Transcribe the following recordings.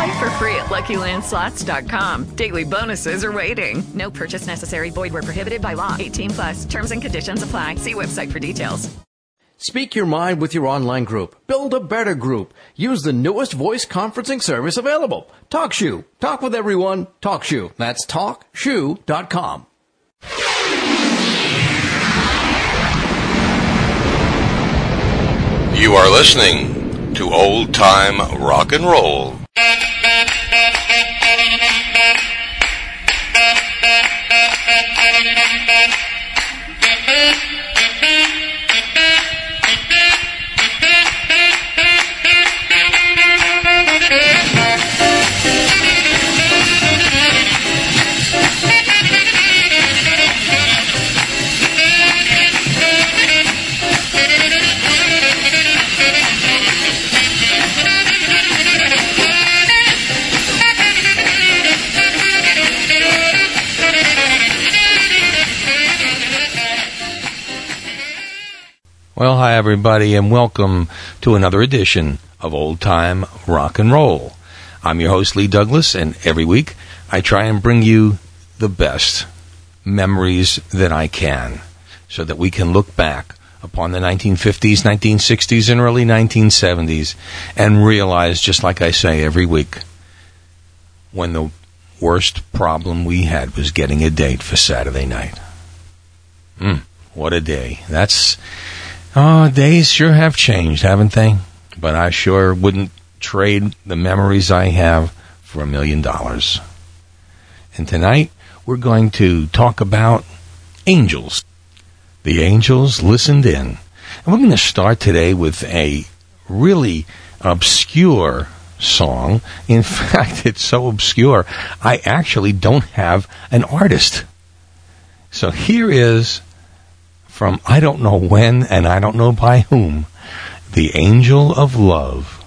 Play for free at LuckyLandSlots.com. Daily bonuses are waiting. No purchase necessary. Void where prohibited by law. 18 plus. Terms and conditions apply. See website for details. Speak your mind with your online group. Build a better group. Use the newest voice conferencing service available. TalkShoe. Talk with everyone. TalkShoe. That's TalkShoe.com. You are listening to Old Time Rock and Roll. Thank you. Well, hi everybody, and welcome to another edition of Old Time Rock and Roll. I'm your host Lee Douglas, and every week I try and bring you the best memories that I can, so that we can look back upon the 1950s, 1960s, and early 1970s, and realize, just like I say every week, when the worst problem we had was getting a date for Saturday night. Mm, what a day! That's Uh, oh, days sure have changed, haven't they? But I sure wouldn't trade the memories I have for a million dollars. And tonight we're going to talk about angels. The angels listened in. And we're going to start today with a really obscure song. In fact, it's so obscure, I actually don't have an artist. So here is from I don't know when and I don't know by whom, The Angel of Love.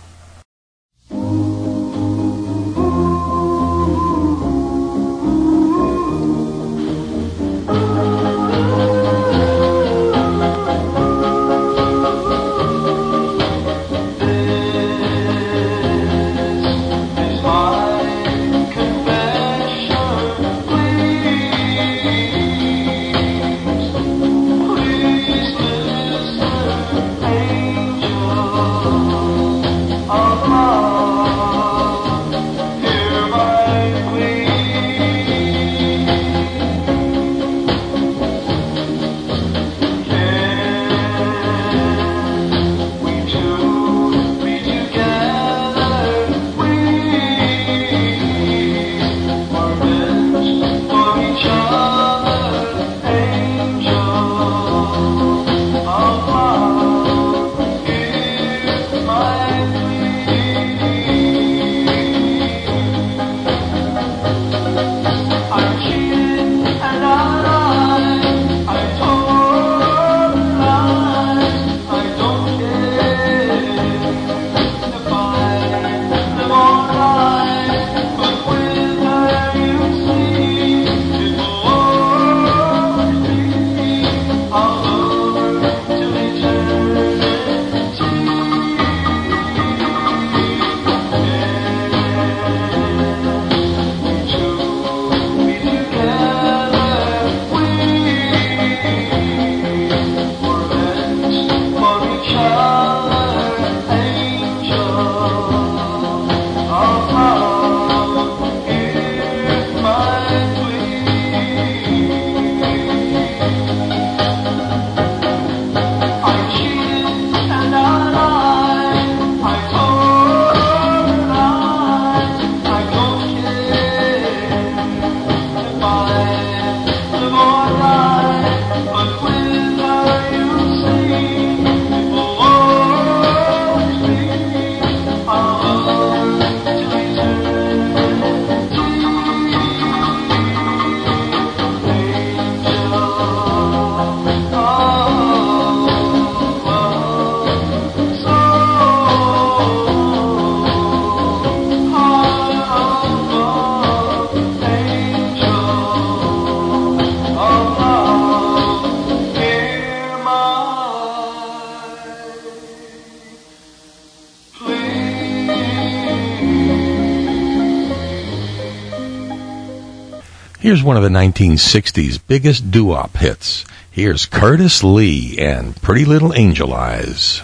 Here's one of the 1960s biggest doo-wop hits. Here's Curtis Lee and Pretty Little Angel Eyes.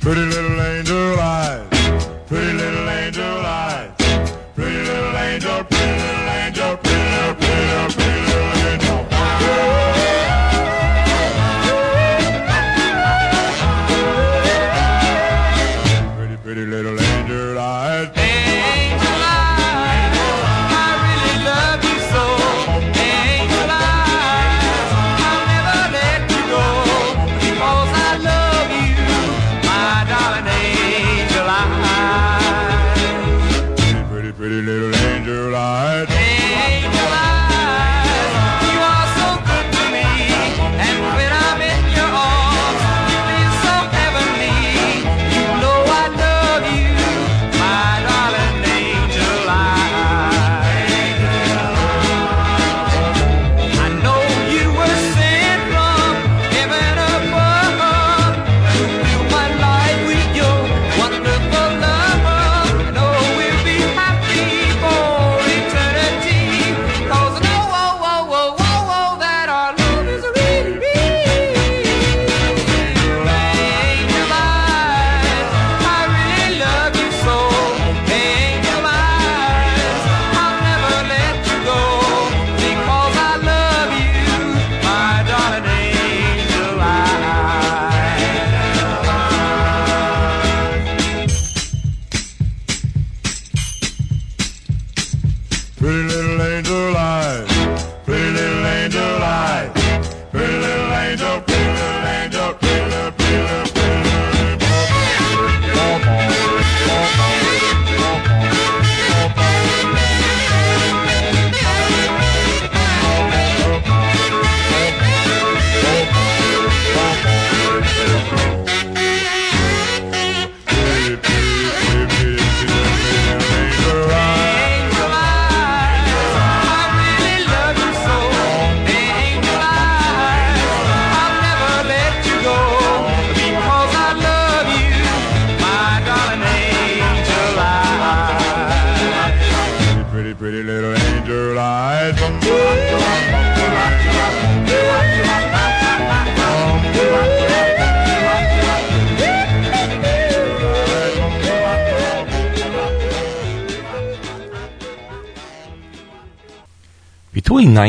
Pretty little angel eyes,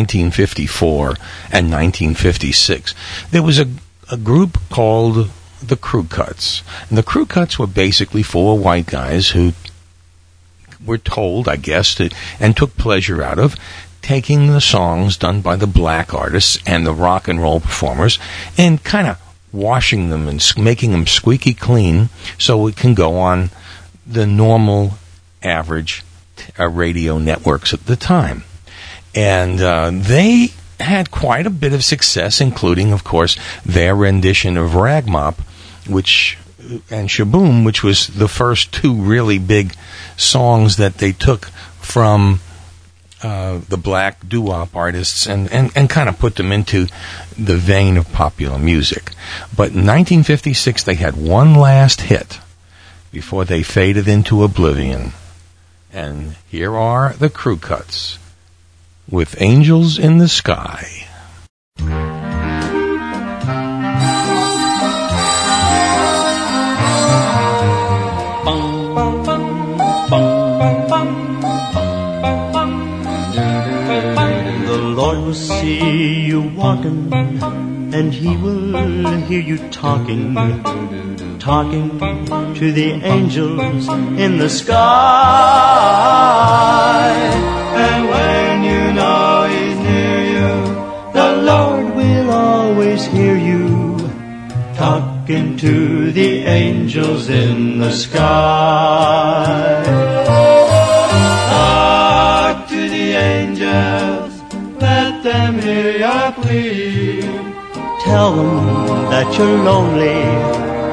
1954 and 1956, there was a, a group called the Crew Cuts. And the Crew Cuts were basically four white guys who were told, I guess, to, and took pleasure out of taking the songs done by the black artists and the rock and roll performers and kind of washing them and making them squeaky clean so it can go on the normal average uh, radio networks at the time and uh, they had quite a bit of success, including, of course, their rendition of Ragmop, which and Sh-Boom, which was the first two really big songs that they took from uh, the black doo-wop artists and, and, and kind of put them into the vein of popular music. But in 1956, they had one last hit before they faded into oblivion. And here are the Crew Cuts with Angels in the Sky. The Lord will see you walking, and He will hear you talking, talking to the angels in the sky. And when you know He's near you, the Lord will always hear you talking to the angels in the sky. Talk to the angels, let them hear your plea. Tell them that you're lonely.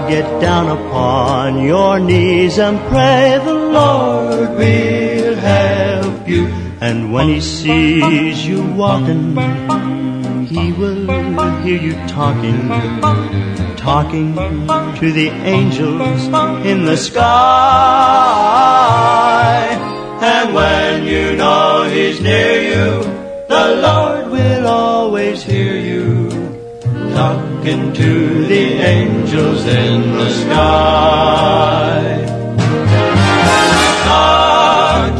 Get down upon your knees and pray the Lord will help you. And when He sees you walking, He will hear you talking, talking to the angels in the sky. And when you know He's near you, the Lord will always hear you talking to the angels in the sky.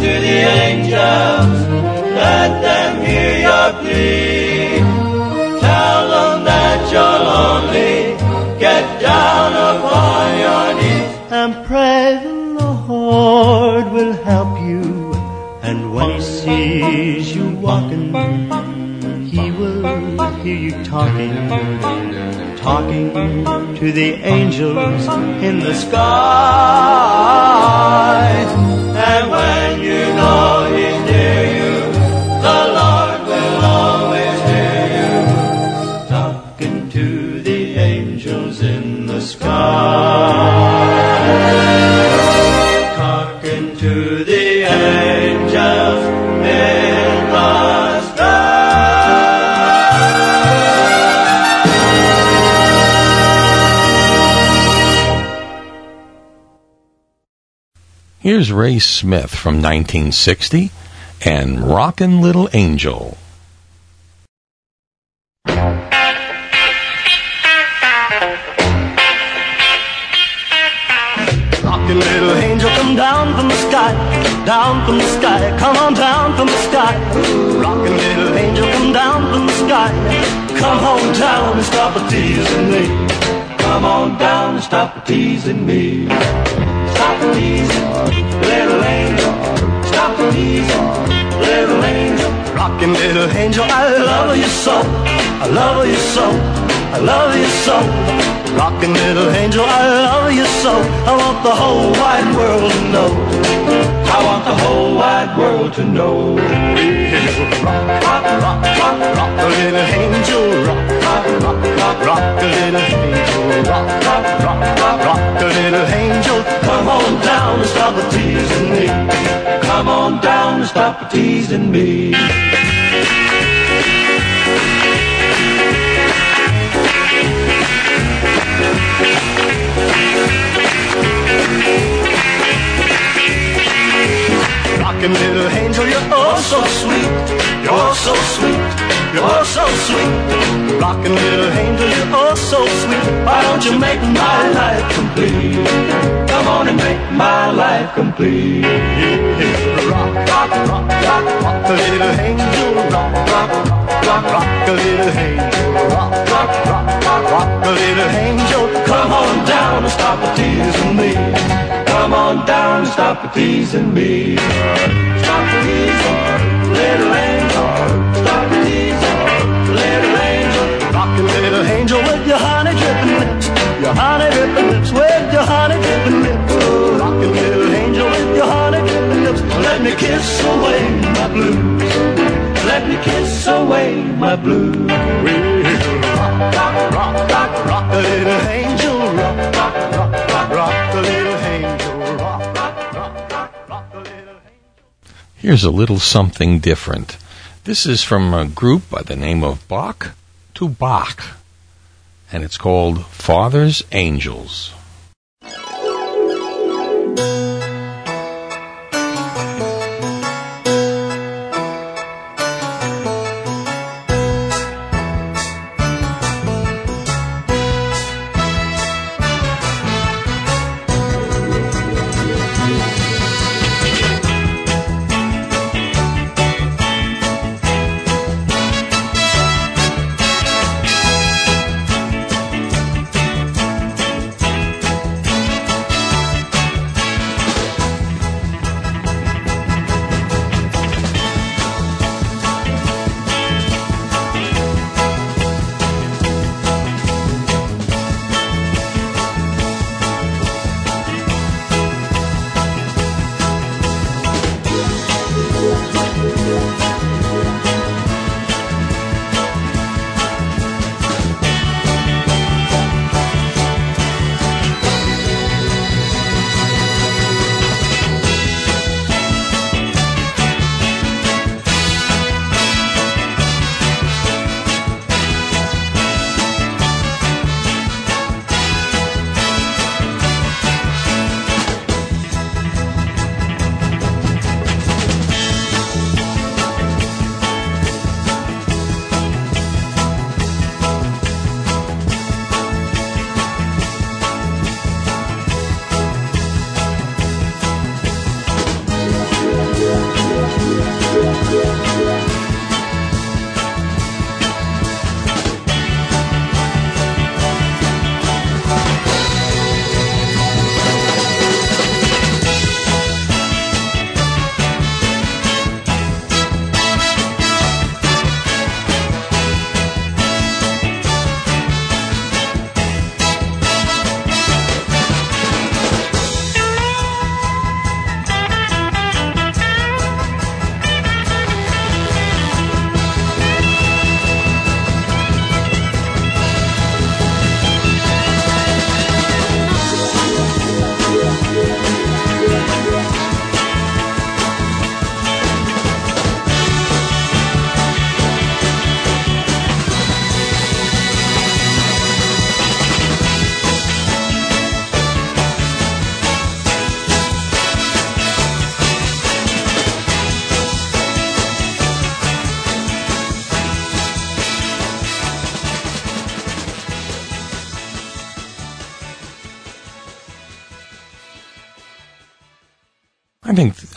To the angels, let them hear your plea. Tell them that you're lonely, get down upon your knees and pray the Lord will help you. And when He sees you walking, will hear you talking, talking to the angels in the sky. And when you know Here's Ray Smith from 1960 and Rockin' Little Angel. Rockin' little angel, come down from the sky, down from the sky, come on down from the sky. Rockin' little angel, come down from the sky, come on down and stop teasing me. Come on down and stop teasing me. Stop little angel. Stop teasing, little angel. Rockin' little angel, I love you so. I love you so. I love you so. Rockin' little angel, I love you so. I want the whole wide world to know. I want the whole wide world to know. Rock, rock, rock, rock, rock a little angel. Rock, rock, rock, rock, rock a little angel. Rock, rock, rock, rock, rock a little angel. Come on down and stop teasing me. Come on down and stop teasing me. Rockin' little angel, you're oh so sweet. You're so sweet. You're so sweet. Rockin' little angel, you're oh so sweet. Why don't you make my life complete? Come on and make my life complete. Rock, rock, rock, rock, rock a little angel. Rock, rock, rock, rock a little angel. Rock, rock, rock, rock, rock a little angel. Come on down and stop the tears teasing me. Come on down stop teasing me. Stop teasing, little angel. Stop teasing, little angel. Rockin' little angel with your honey dripping lips. Your honey dripping lips with your honey dripping lips. Rockin' little angel with your honey dripping lips. Let me kiss away my blues. Let me kiss away my blues. Rock, rock, rock, rock, rock a little angel. Rock, rock, rock, rock, rock a little angel. Here's a little something different. This is from a group by the name of Bach to Bach, and it's called Father's Angels.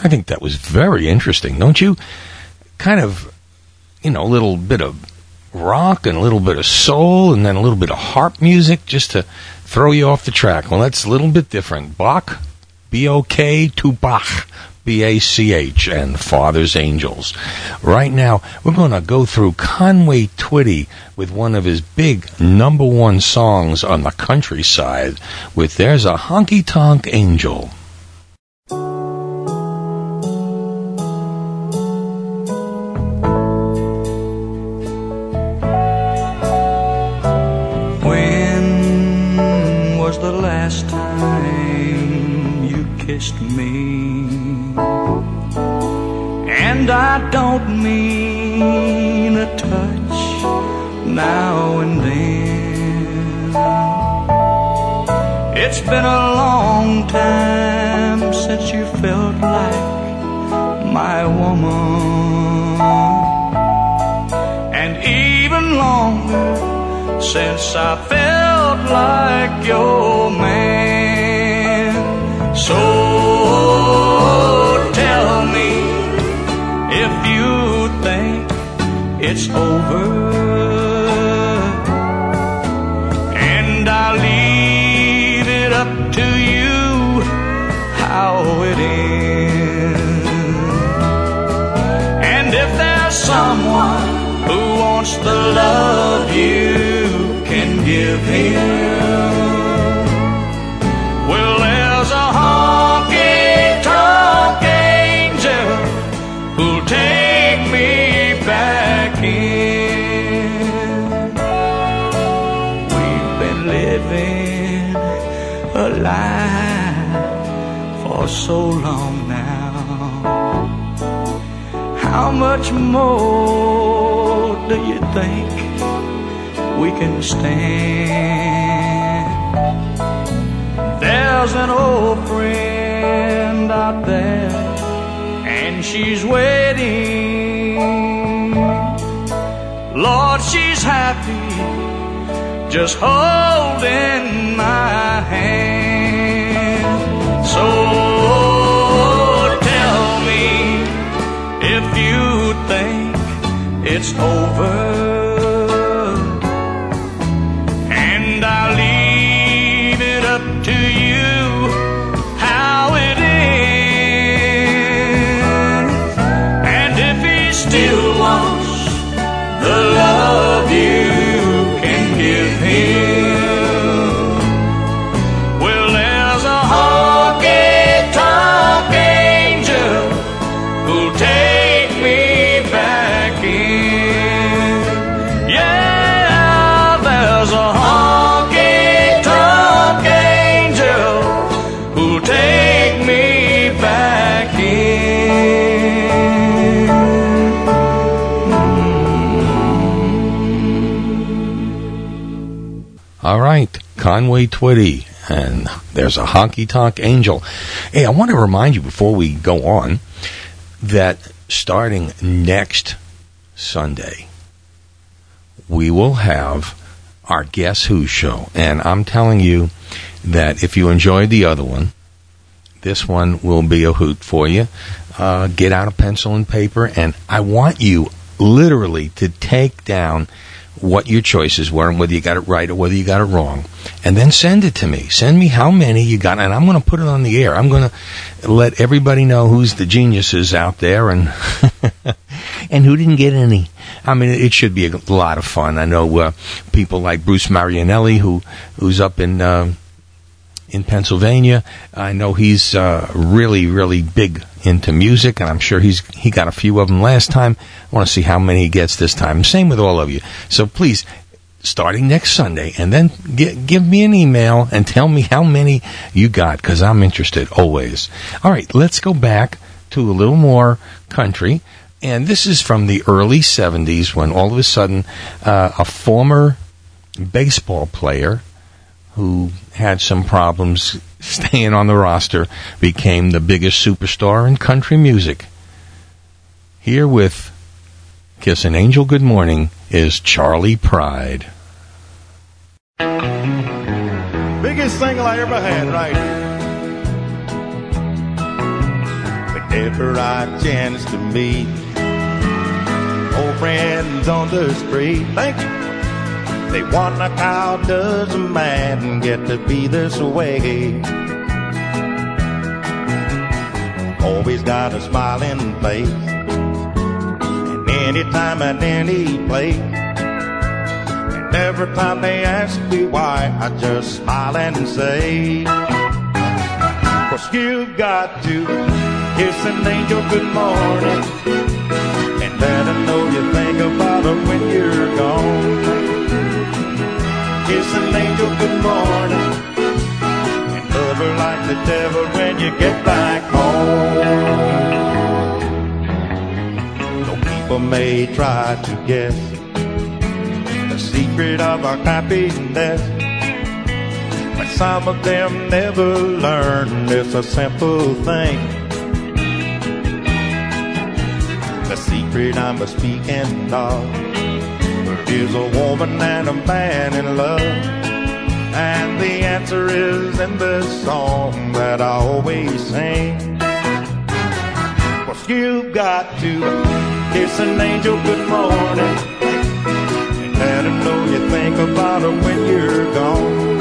I think that was very interesting, don't you? Kind of, you know, a little bit of rock and a little bit of soul and then a little bit of harp music just to throw you off the track. Well, that's a little bit different. Bach, B O K to Bach, B A C H, and Father's Angels. Right now, we're going to go through Conway Twitty with one of his big number one songs on the countryside with There's a Honky Tonk Angel. Kissed me? And I don't mean a touch now and then. It's been a long time since you felt like my woman. And even longer since I felt like your man. So it's over. And I leave it up to you how it ends. And if there's someone who wants the love you can give him, so long now. How much more do you think we can stand? There's an old friend out there, and she's waiting. Lord, she's happy just holding my hand. So it's over. Conway Twitty, and there's a honky tonk angel. Hey, I want to remind you before we go on that starting next Sunday, we will have our Guess Who show. And I'm telling you that if you enjoyed the other one, this one will be a hoot for you. Uh, get out a pencil and paper, and I want you literally to take down what your choices were and whether you got it right or whether you got it wrong. And then send it to me. Send me how many you got, and I'm going to put it on the air. I'm going to let everybody know who's the geniuses out there and and who didn't get any. I mean, it should be a lot of fun. I know uh, people like Bruce Marianelli, who who's up in. Uh, in Pennsylvania. I know he's uh, really, really big into music, and I'm sure he's he got a few of them last time. I want to see how many he gets this time. Same with all of you. So please, starting next Sunday, and then gi- give me an email and tell me how many you got, because I'm interested always. All right, let's go back to a little more country. And this is from the early 70s when all of a sudden uh, a former baseball player who had some problems staying on the roster, became the biggest superstar in country music. Here with Kiss an Angel Good Morning is Charley Pride. Biggest single I ever had, right? whenever I chance to meet old friends on the street. Thank you. They wonder how does a man get to be this way? Always got a smiling face, and anytime and any place. And every time they ask me why, I just smile and say, Cause you've got to kiss an angel good morning and let her know you think about her when you're gone. Kiss an angel good morning and love her like the devil when you get back home. Though people may try to guess the secret of our happiness. But some of them never learn it's a simple thing. The secret I'm a speaking of is a woman and a man in love. And the answer is in the song that I always sing. You've got to kiss an angel good morning and let her know you think about her when you're gone.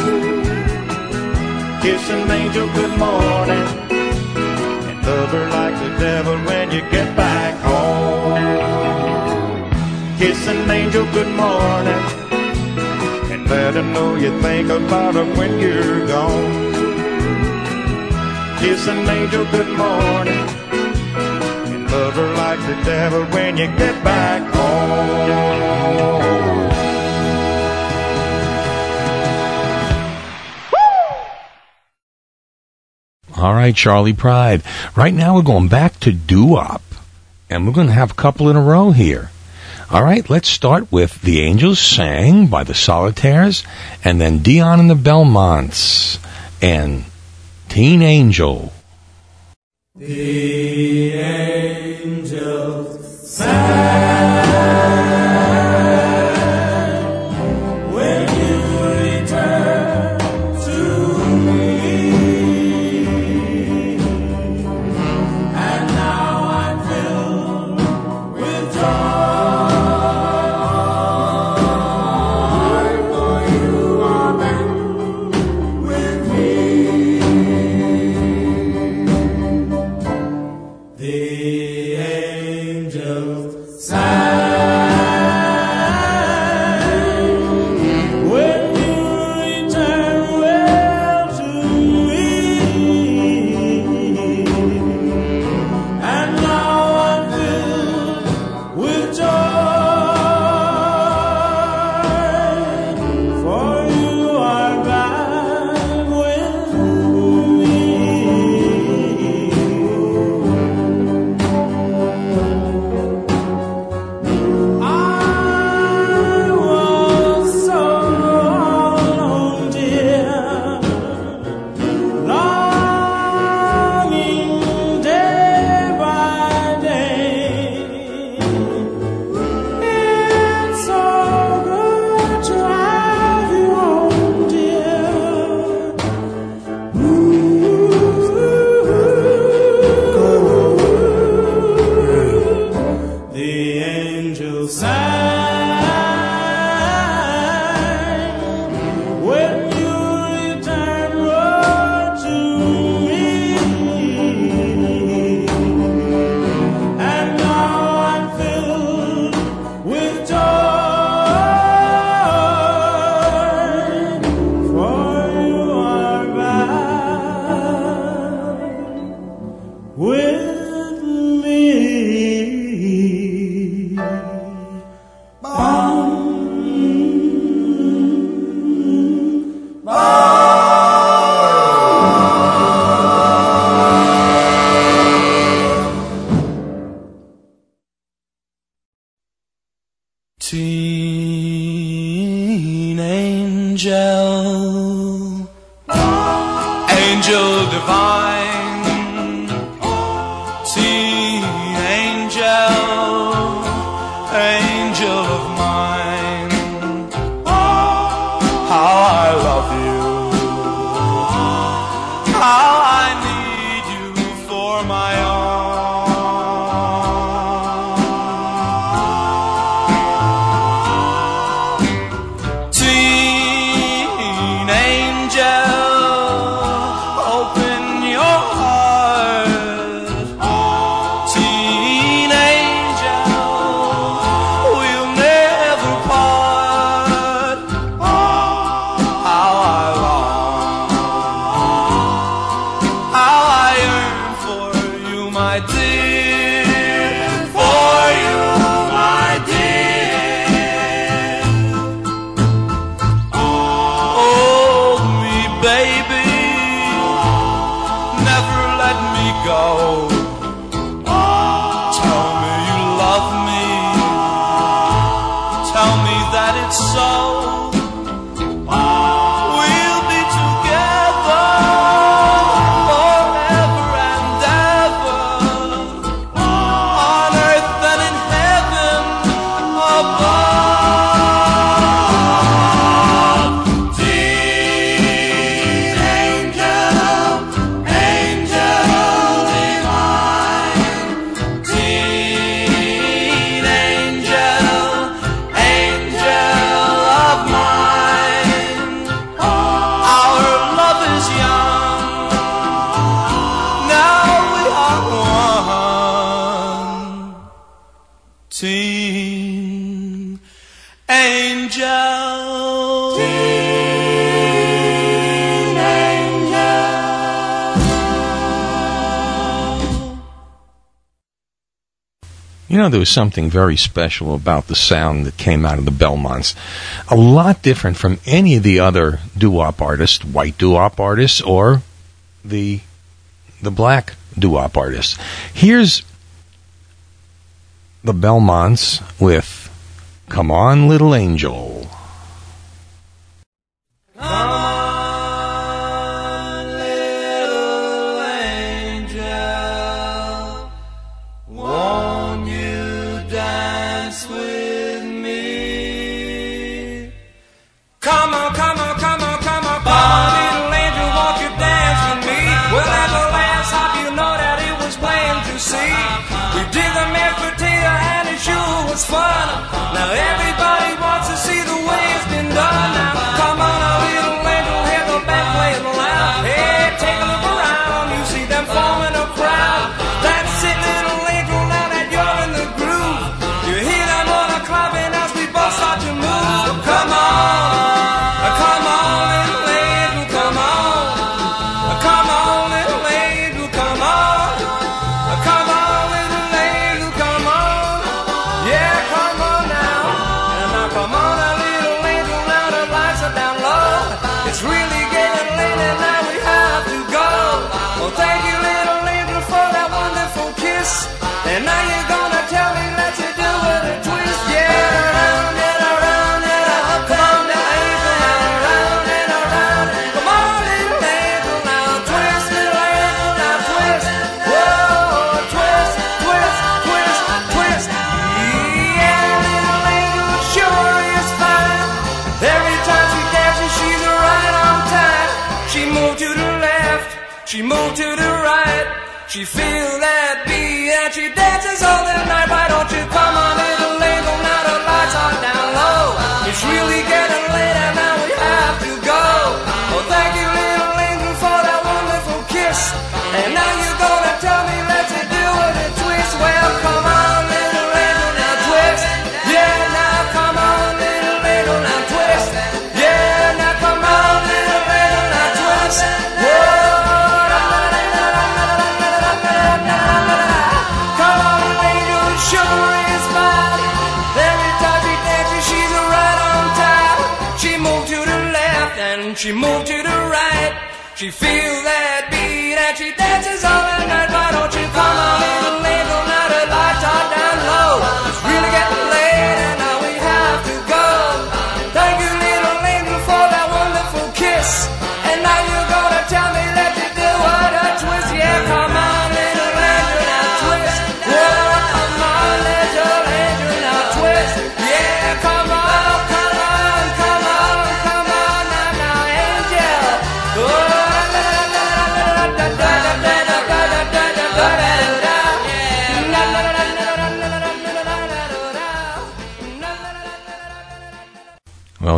Kiss an angel good morning and love her like the devil when you get back home. Kiss an angel good morning and let her know you think about her when you're gone. Kiss an angel good morning and love her like the devil when you get back home. All right, Charley Pride. Right now we're going back to doo-wop, and we're going to have a couple in a row here. All right, let's start with The Angels Sang by the Solitaires, and then Dion and the Belmonts, and Teen Angel. The angels You know, there was something very special about the sound that came out of the Belmonts. A lot different from any of the other doo-wop artists, white doo-wop artists, or the, the black doo-wop artists. Here's the Belmonts with Come On Little Angel. She feels that beat and she dances all the she feels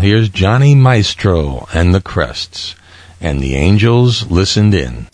Here's Johnny Maestro and the Crests, and the angels listened in.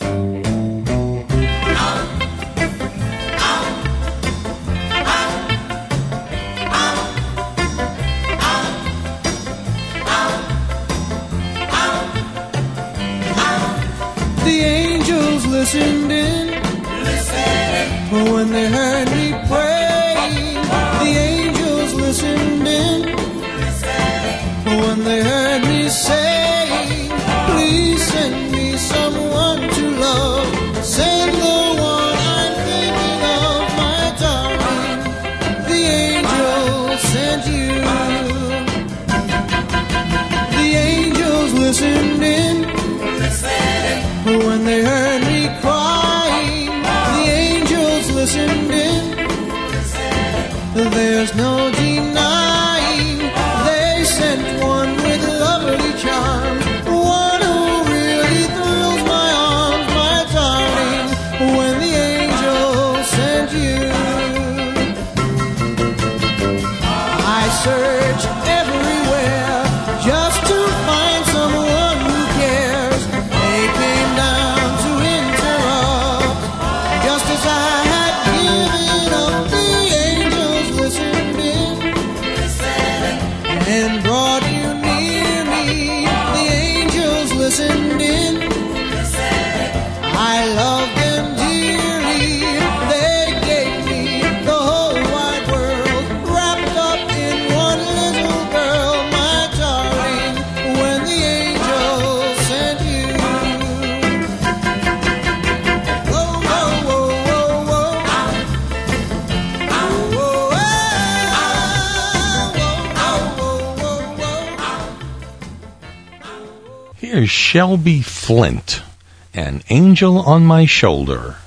Shelby Flint, An Angel on My Shoulder.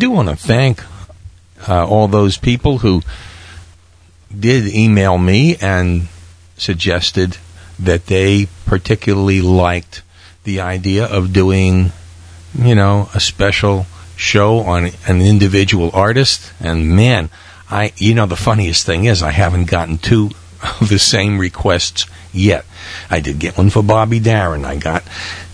Do want to thank uh, all those people who did email me and suggested that they particularly liked the idea of doing, you know, a special show on an individual artist. And man, I, you know, the funniest thing is I haven't gotten two of the same requests yet. I did get one for Bobby Darin. I got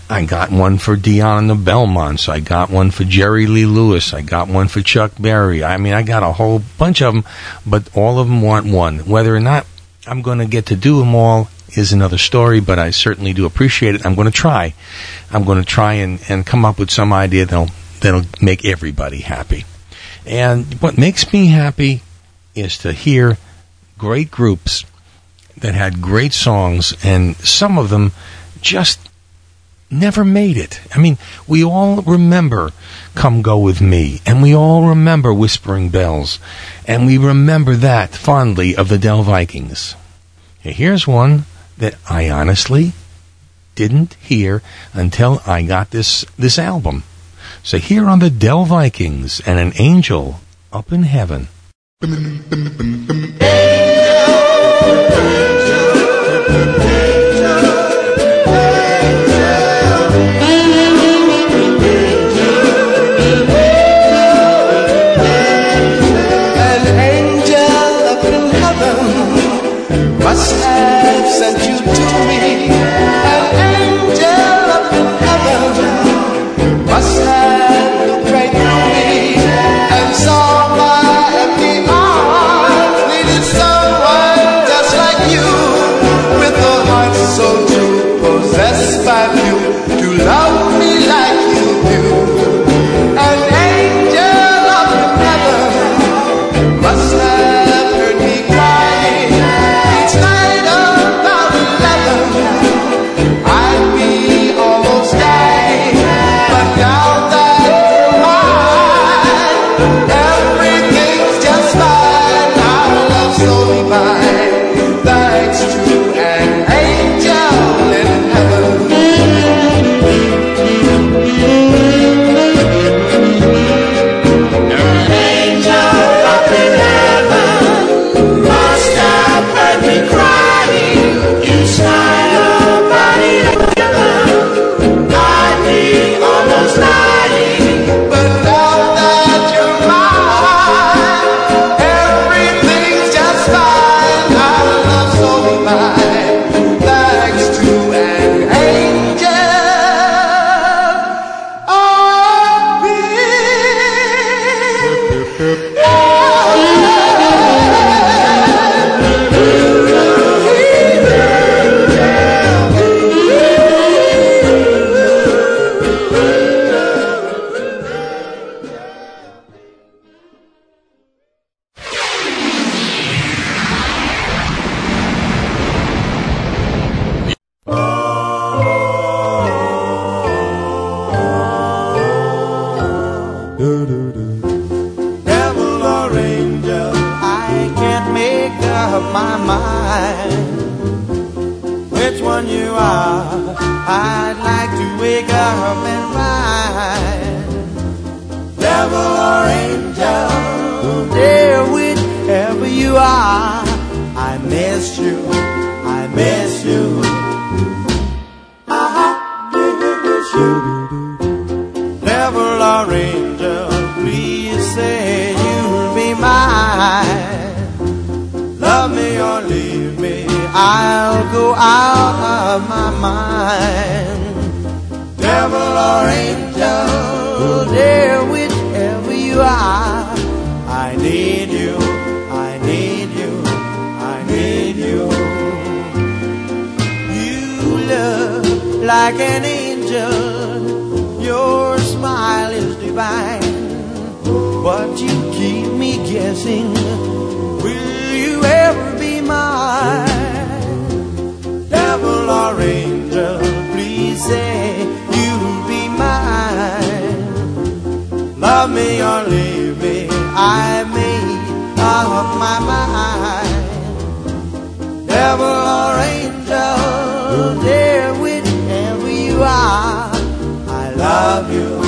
I got one for Dion and the Belmonts. I got one for Jerry Lee Lewis. I got one for Chuck Berry. I mean, I got a whole bunch of them, but all of them want one. Whether or not I'm going to get to do them all is another story, but I certainly do appreciate it. I'm going to try. I'm going to try and, and come up with some idea that'll, that'll make everybody happy. And what makes me happy is to hear great groups that had great songs, and some of them just never made it. I mean, we all remember Come Go With Me, and we all remember Whispering Bells, and we remember that fondly of the Dell Vikings. Here's one that I honestly didn't hear until I got this, this album. So here on the Dell Vikings and an angel up in heaven. I'd like to wake up and ride. I'll go out of my mind. Devil or angel, dear, whichever you are, I need you, I need you, I need you. You look like an angel, your smile is divine. But you keep me guessing, will you ever be mine? Devil or angel, please say you'll be mine. Love me or leave me, I made up my mind. Devil or angel, dear, whichever you are, I love you,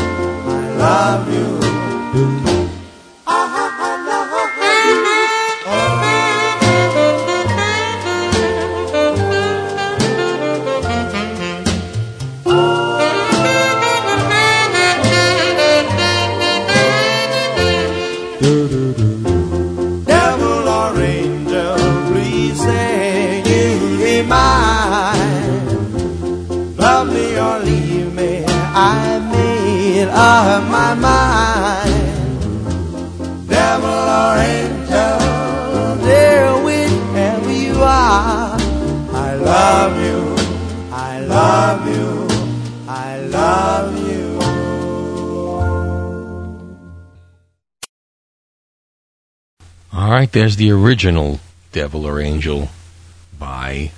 I love you. Right, there's the original Devil or Angel by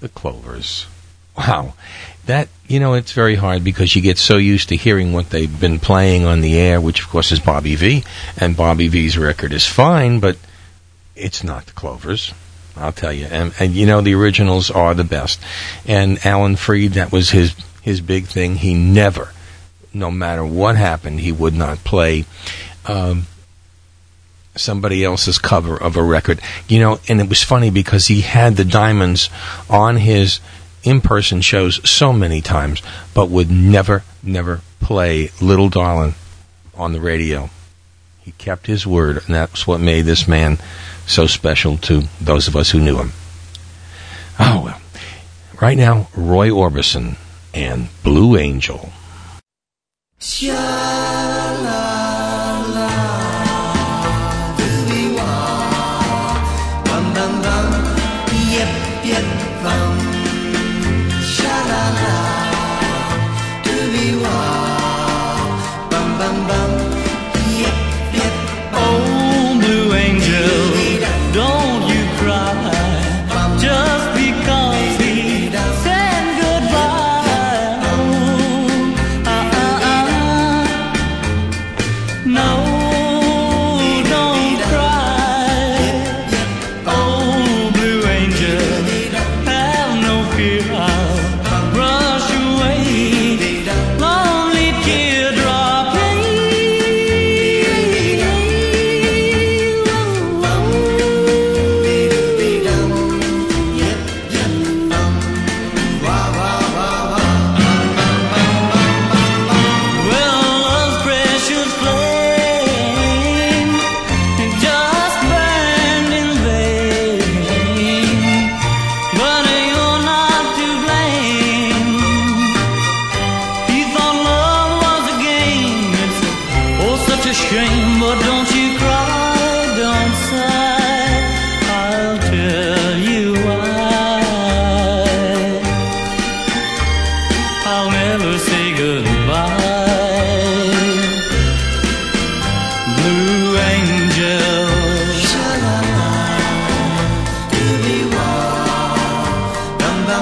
the Clovers. Wow. That, you know, it's very hard because you get so used to hearing what they've been playing on the air, which of course is Bobby Vee, and Bobby Vee's record is fine, but it's not the Clovers. I'll tell you. And, and you know, the originals are the best. And Alan Freed, that was his, his big thing. He never, no matter what happened, he would not play, um, somebody else's cover of a record. You know, and it was funny because he had the diamonds on his in person shows so many times, but would never, never play Little Darlin' on the radio. He kept his word, and that's what made this man so special to those of us who knew him. Oh, well. Right now, Roy Orbison and Blue Angel. Sure.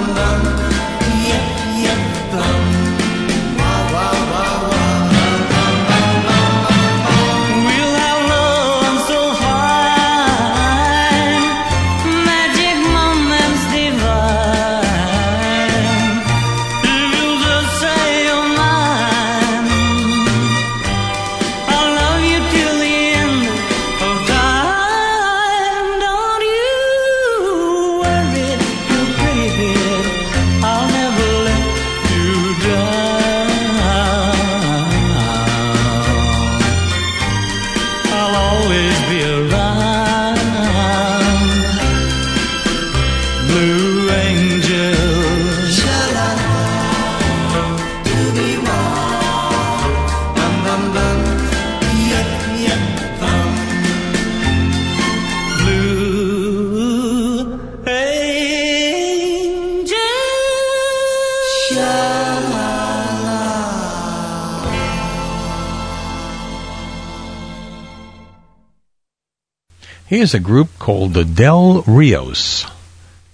wonder is a group called the Del Rios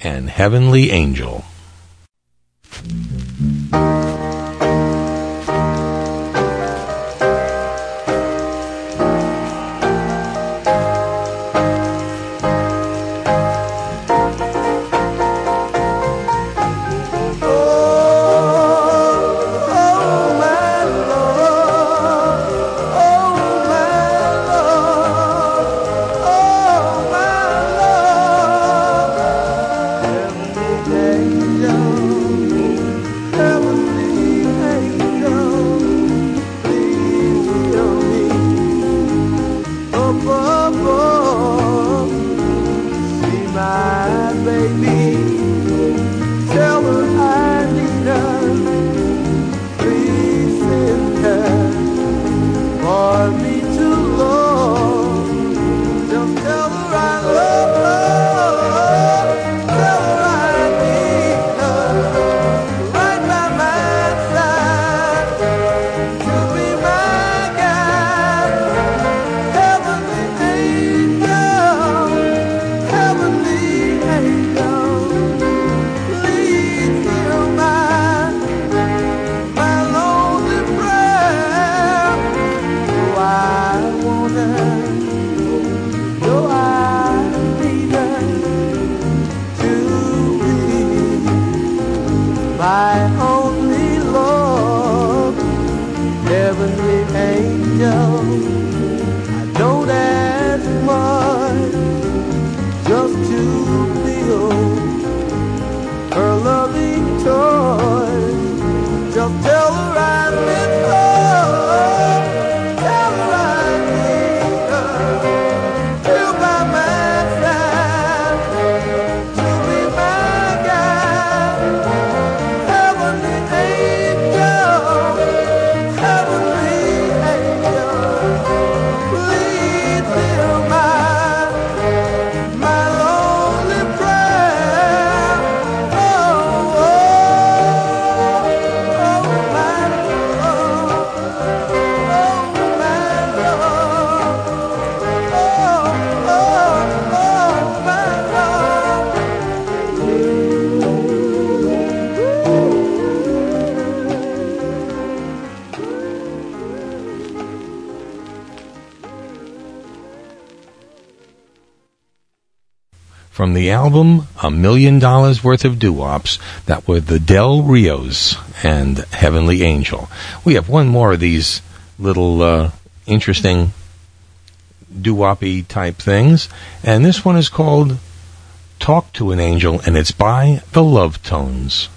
and Heavenly Angel. The album A Million Dollars Worth of Doo-Wops. That were the Del Rios and Heavenly Angel. We have one more of these little uh, interesting doo-woppy type things, and this one is called Talk to an Angel, and it's by the Love Tones.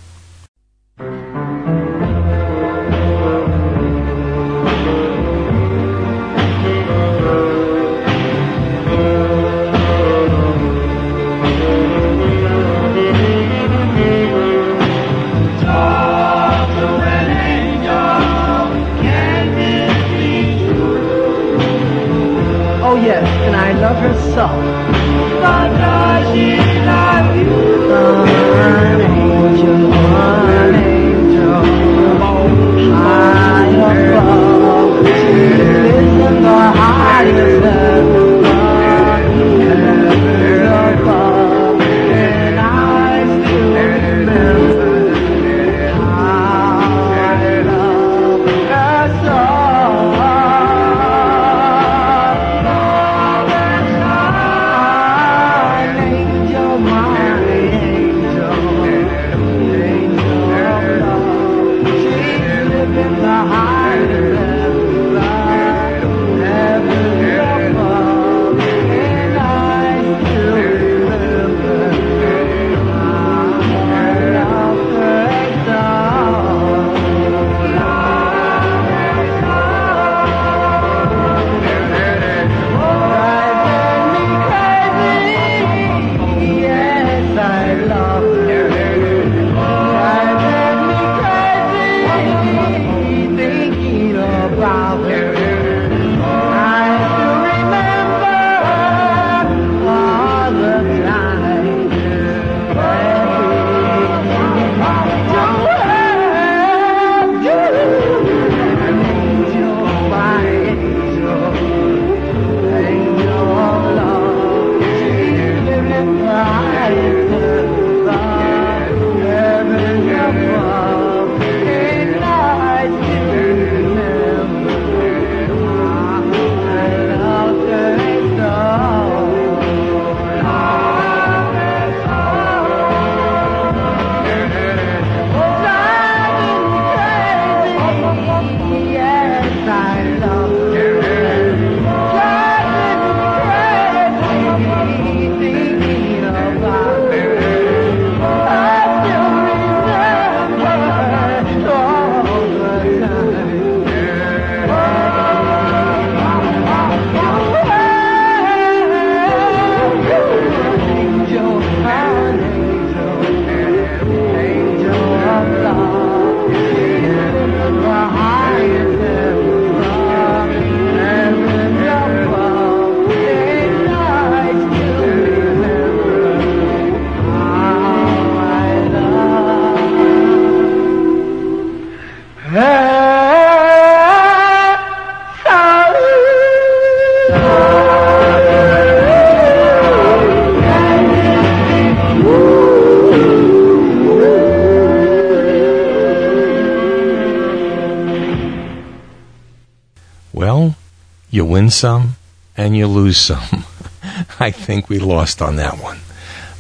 You win some and you lose some. I think we lost on that one.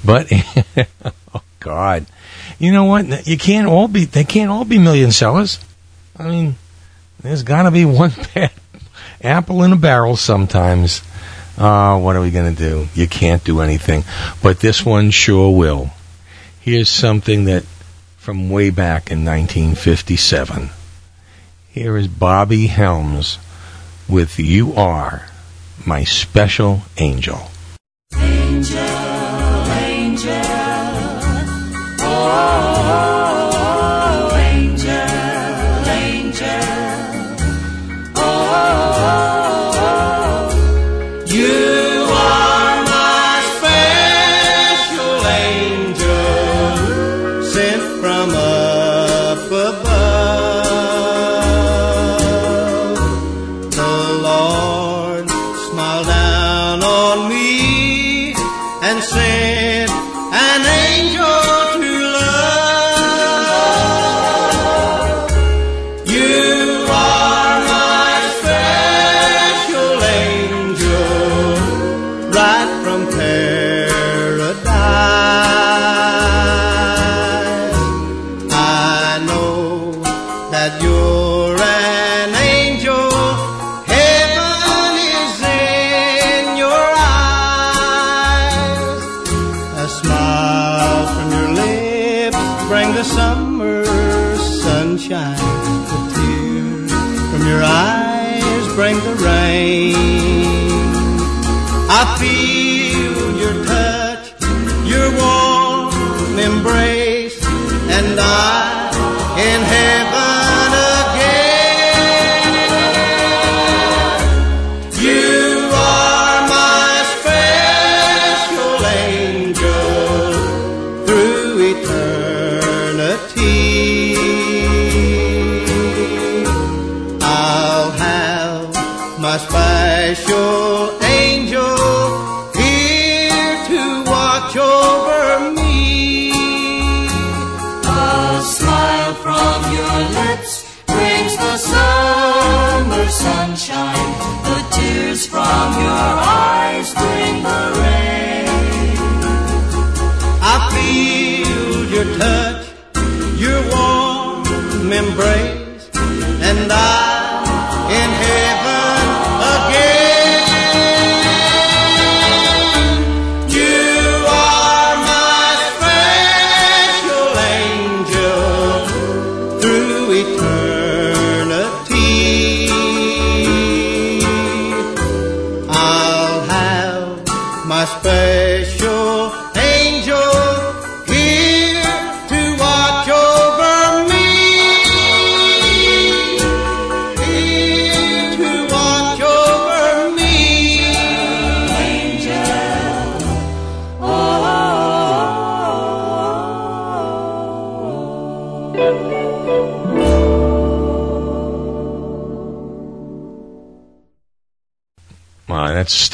But oh god. You know what? You can't all be they can't all be million sellers. I mean, there's got to be one bad apple in a barrel sometimes. Uh, what are we going to do? You can't do anything. But this one sure will. Here's something that from way back in 1957. Here is Bobby Helms with You Are My Special Angel.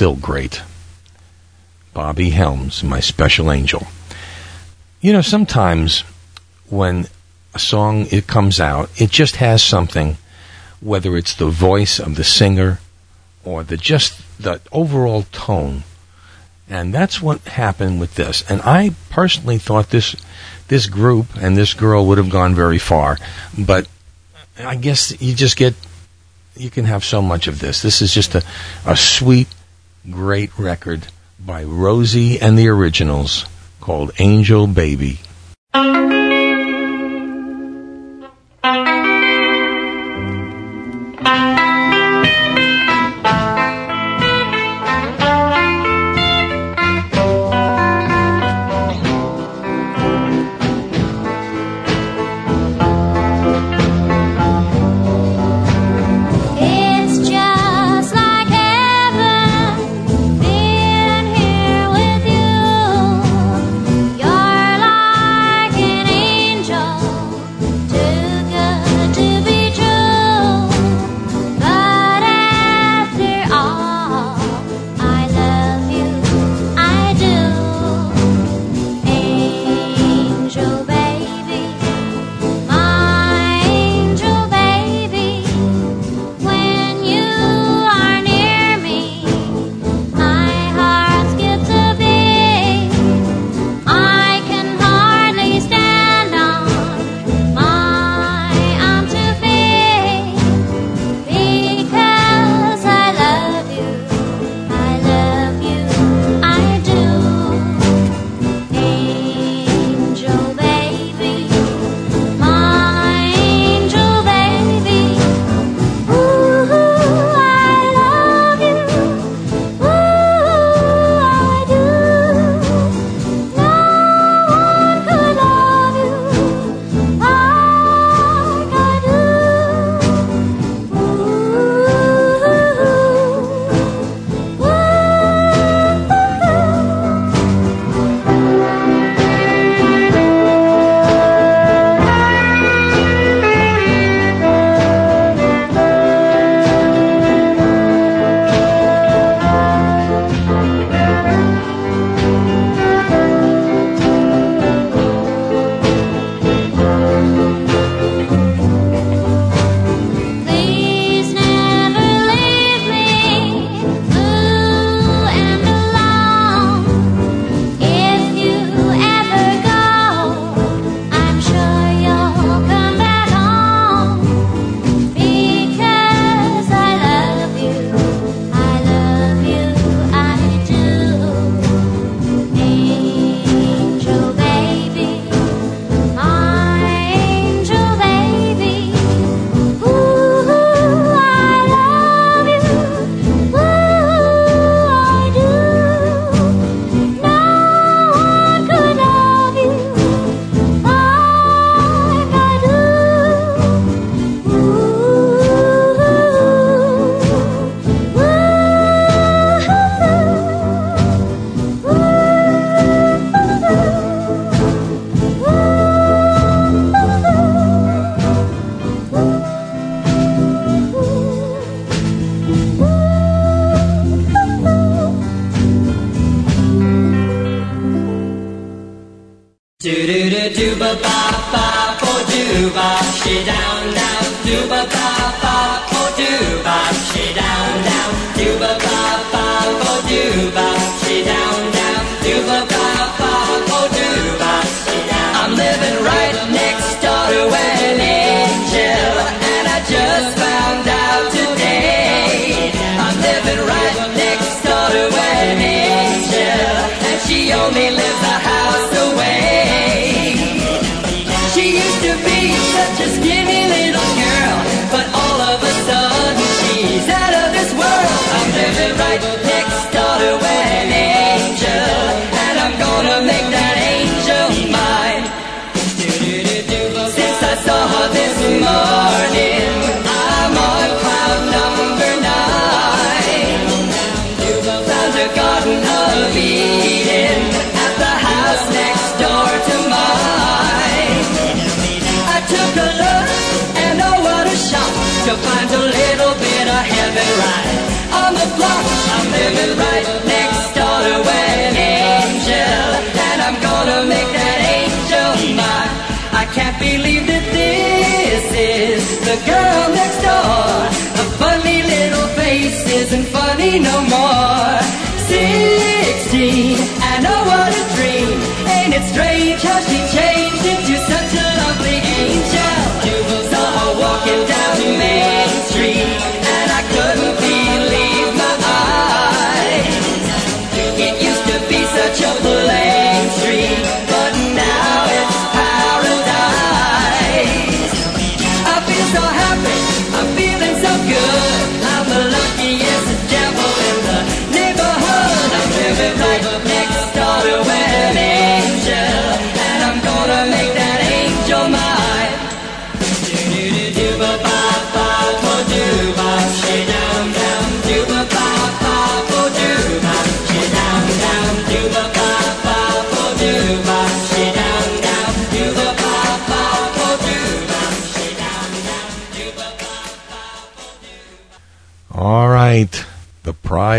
Still great. Bobby Helms, my special angel. You know, sometimes when a song it comes out, it just has something, whether it's the voice of the singer or the just the overall tone. And that's what happened with this. And I personally thought this this group and this girl would have gone very far, but I guess you just get you can have so much of this. This is just a, a sweet, great record by Rosie and the Originals called Angel Baby.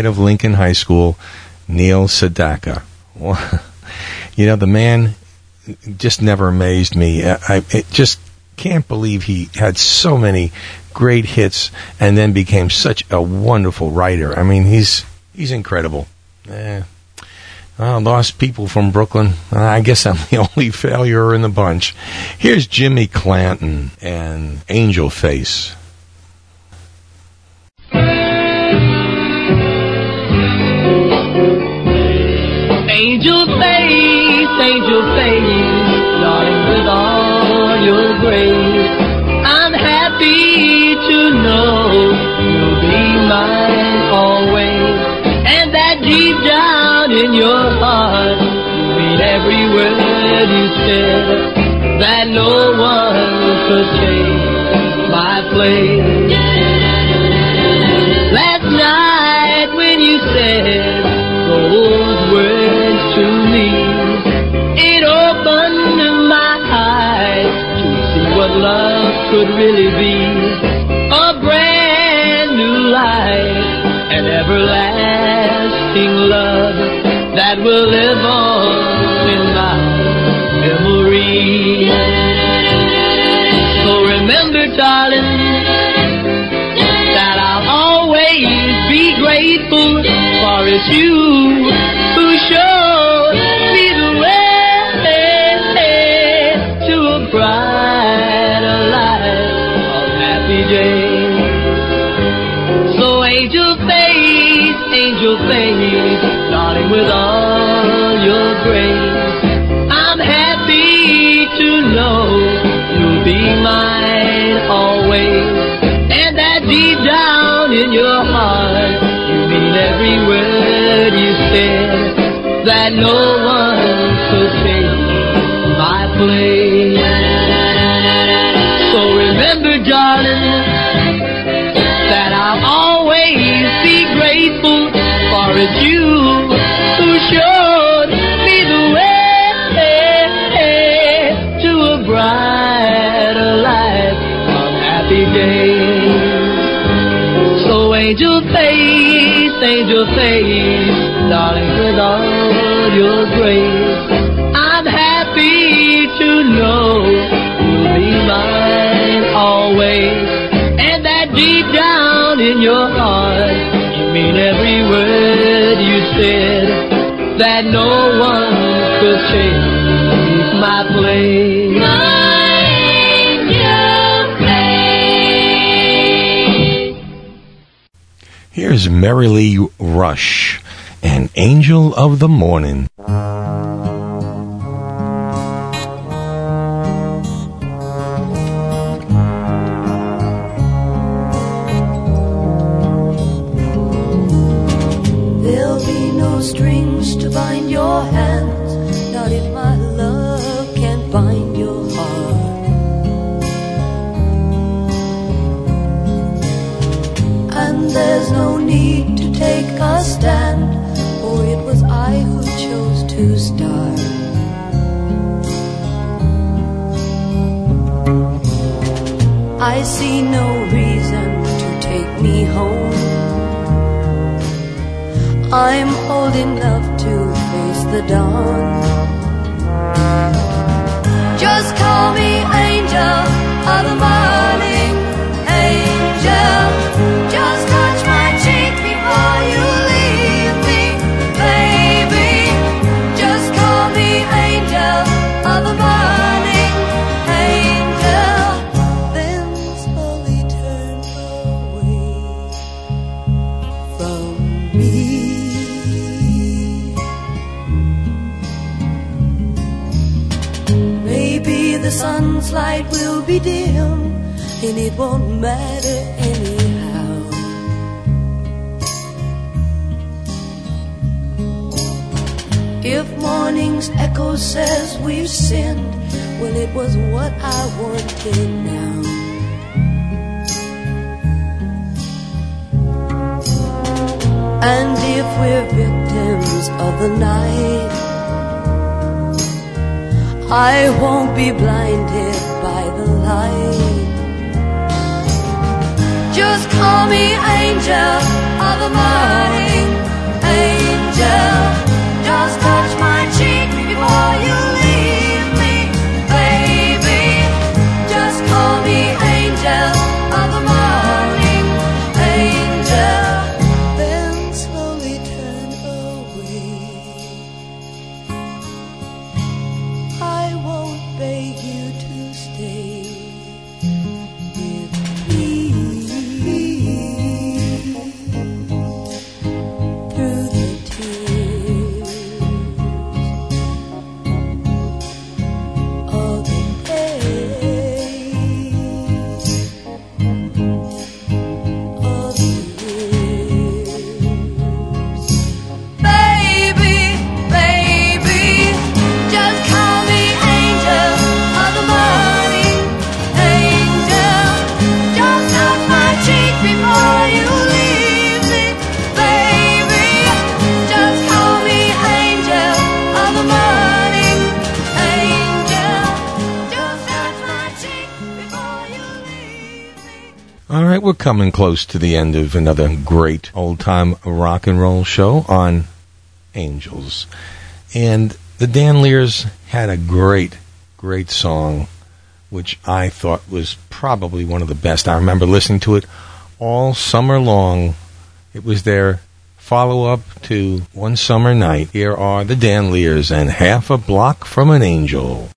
Pride of Lincoln High School, Neil Sedaka. You know, the man just never amazed me. I, I just can't believe he had so many great hits and then became such a wonderful writer. I mean, he's he's incredible. Eh. Uh, lost people from Brooklyn. Uh, I guess I'm the only failure in the bunch. Here's Jimmy Clanton and Angel Face. Angel face, angel face, darling, with all your grace, I'm happy to know you'll be mine always, and that deep down in your heart, you mean every word you said, that no one could change my place. Last night when you said me, it opened my eyes to see what love could really be. A brand new life, an everlasting love that will live on in my memory. So remember, darling, that I'll always be grateful for it's you who showed that no one could take my place. So remember, darling, that I'll always be grateful for it's you who showed me the way to a brighter life of happy days. So angel face, angel face, darling, with all your grace. I'm happy to know you'll be mine always. And that deep down in your heart, you mean every word you said. That no one could my place. Here's Merrilee Rush angel of the morning. Won't matter anyhow. If morning's echo says we've sinned, well, it was what I wanted now. And if we're victims of the night, I won't be blinded by the light. Just call me angel of the morning, angel. Just touch my cheek before you leave coming close to the end of another great old time rock and roll show on Angels. And the Danleers had a great, great song, which I thought was probably one of the best. I remember listening to it all summer long. It was their follow up to One Summer Night. Here are the Danleers and Half a Block from an Angel.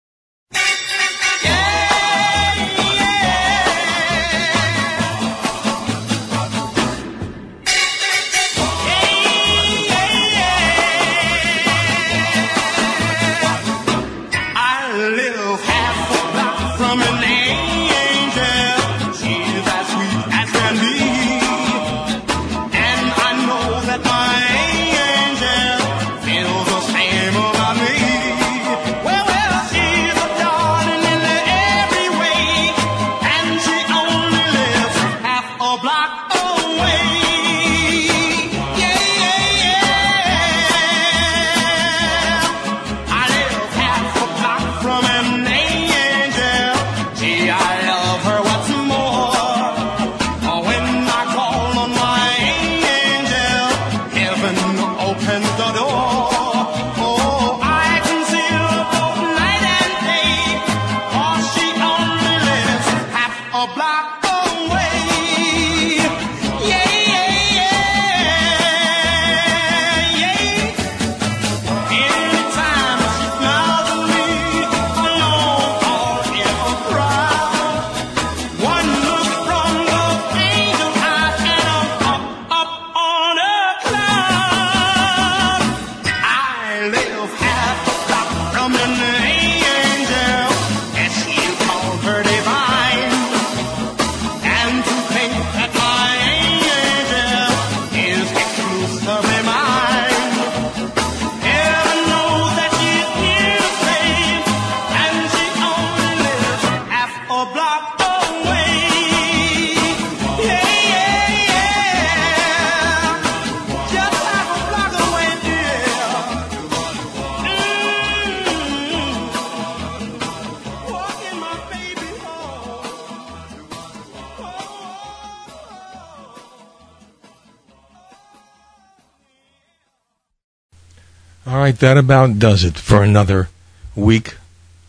Right, that about does it for another week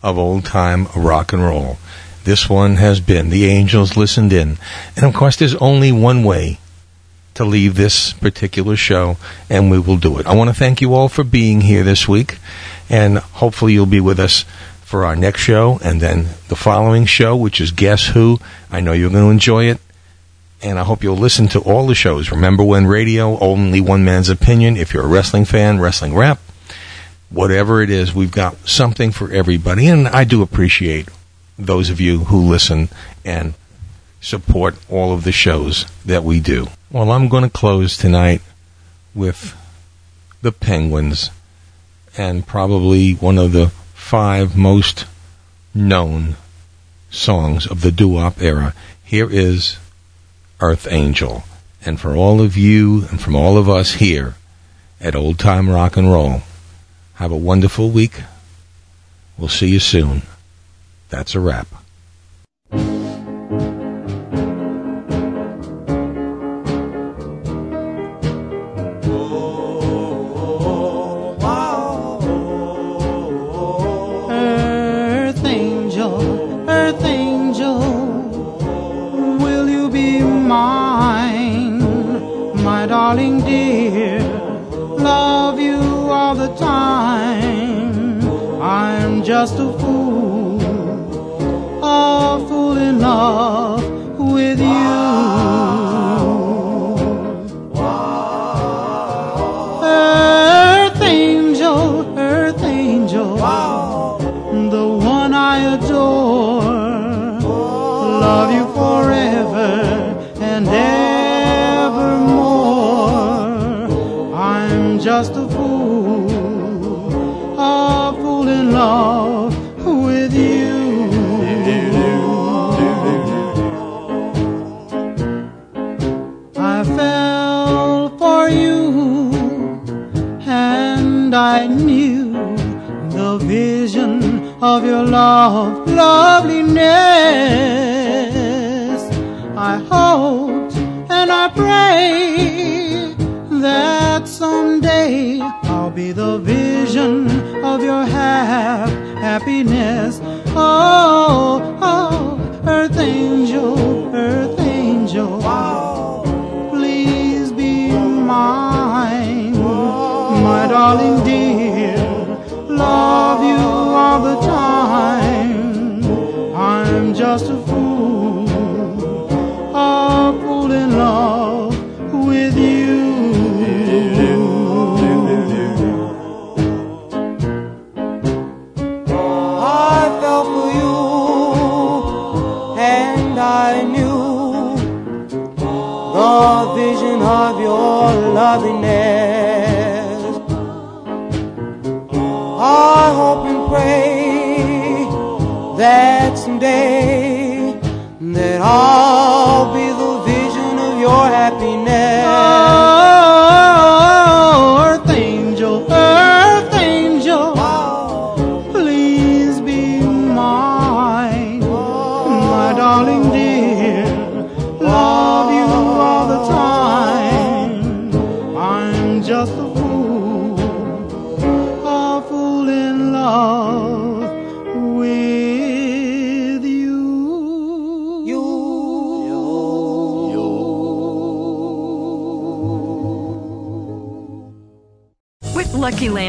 of old time rock and roll. This one has been The Angels Listened In. And of course, there's only one way to leave this particular show, and we will do it. I want to thank you all for being here this week, and hopefully you'll be with us for our next show and then the following show, which is Guess Who. I know you're going to enjoy it, and I hope you'll listen to all the shows. Remember when radio, only one man's opinion. If you're a wrestling fan, wrestling rap, whatever it is, we've got something for everybody, and I do appreciate those of you who listen and support all of the shows that we do. Well, I'm going to close tonight with the Penguins and probably one of the five most known songs of the doo-wop era. Here is Earth Angel. And for all of you and from all of us here at Old Time Rock and Roll, have a wonderful week. We'll see you soon. That's a wrap. Just a fool, a fool in love I knew the vision of your love, loveliness. I hoped and I pray that someday I'll be the vision of your hap- happiness. Oh, oh, earth angel, earth angel. Please darling dear. Love you all the time. I'm just a fool, a fool in love with you. I fell for you, and I knew the vision of your loveliness. I hope and pray that someday that I'll be the vision of your happiness. Oh,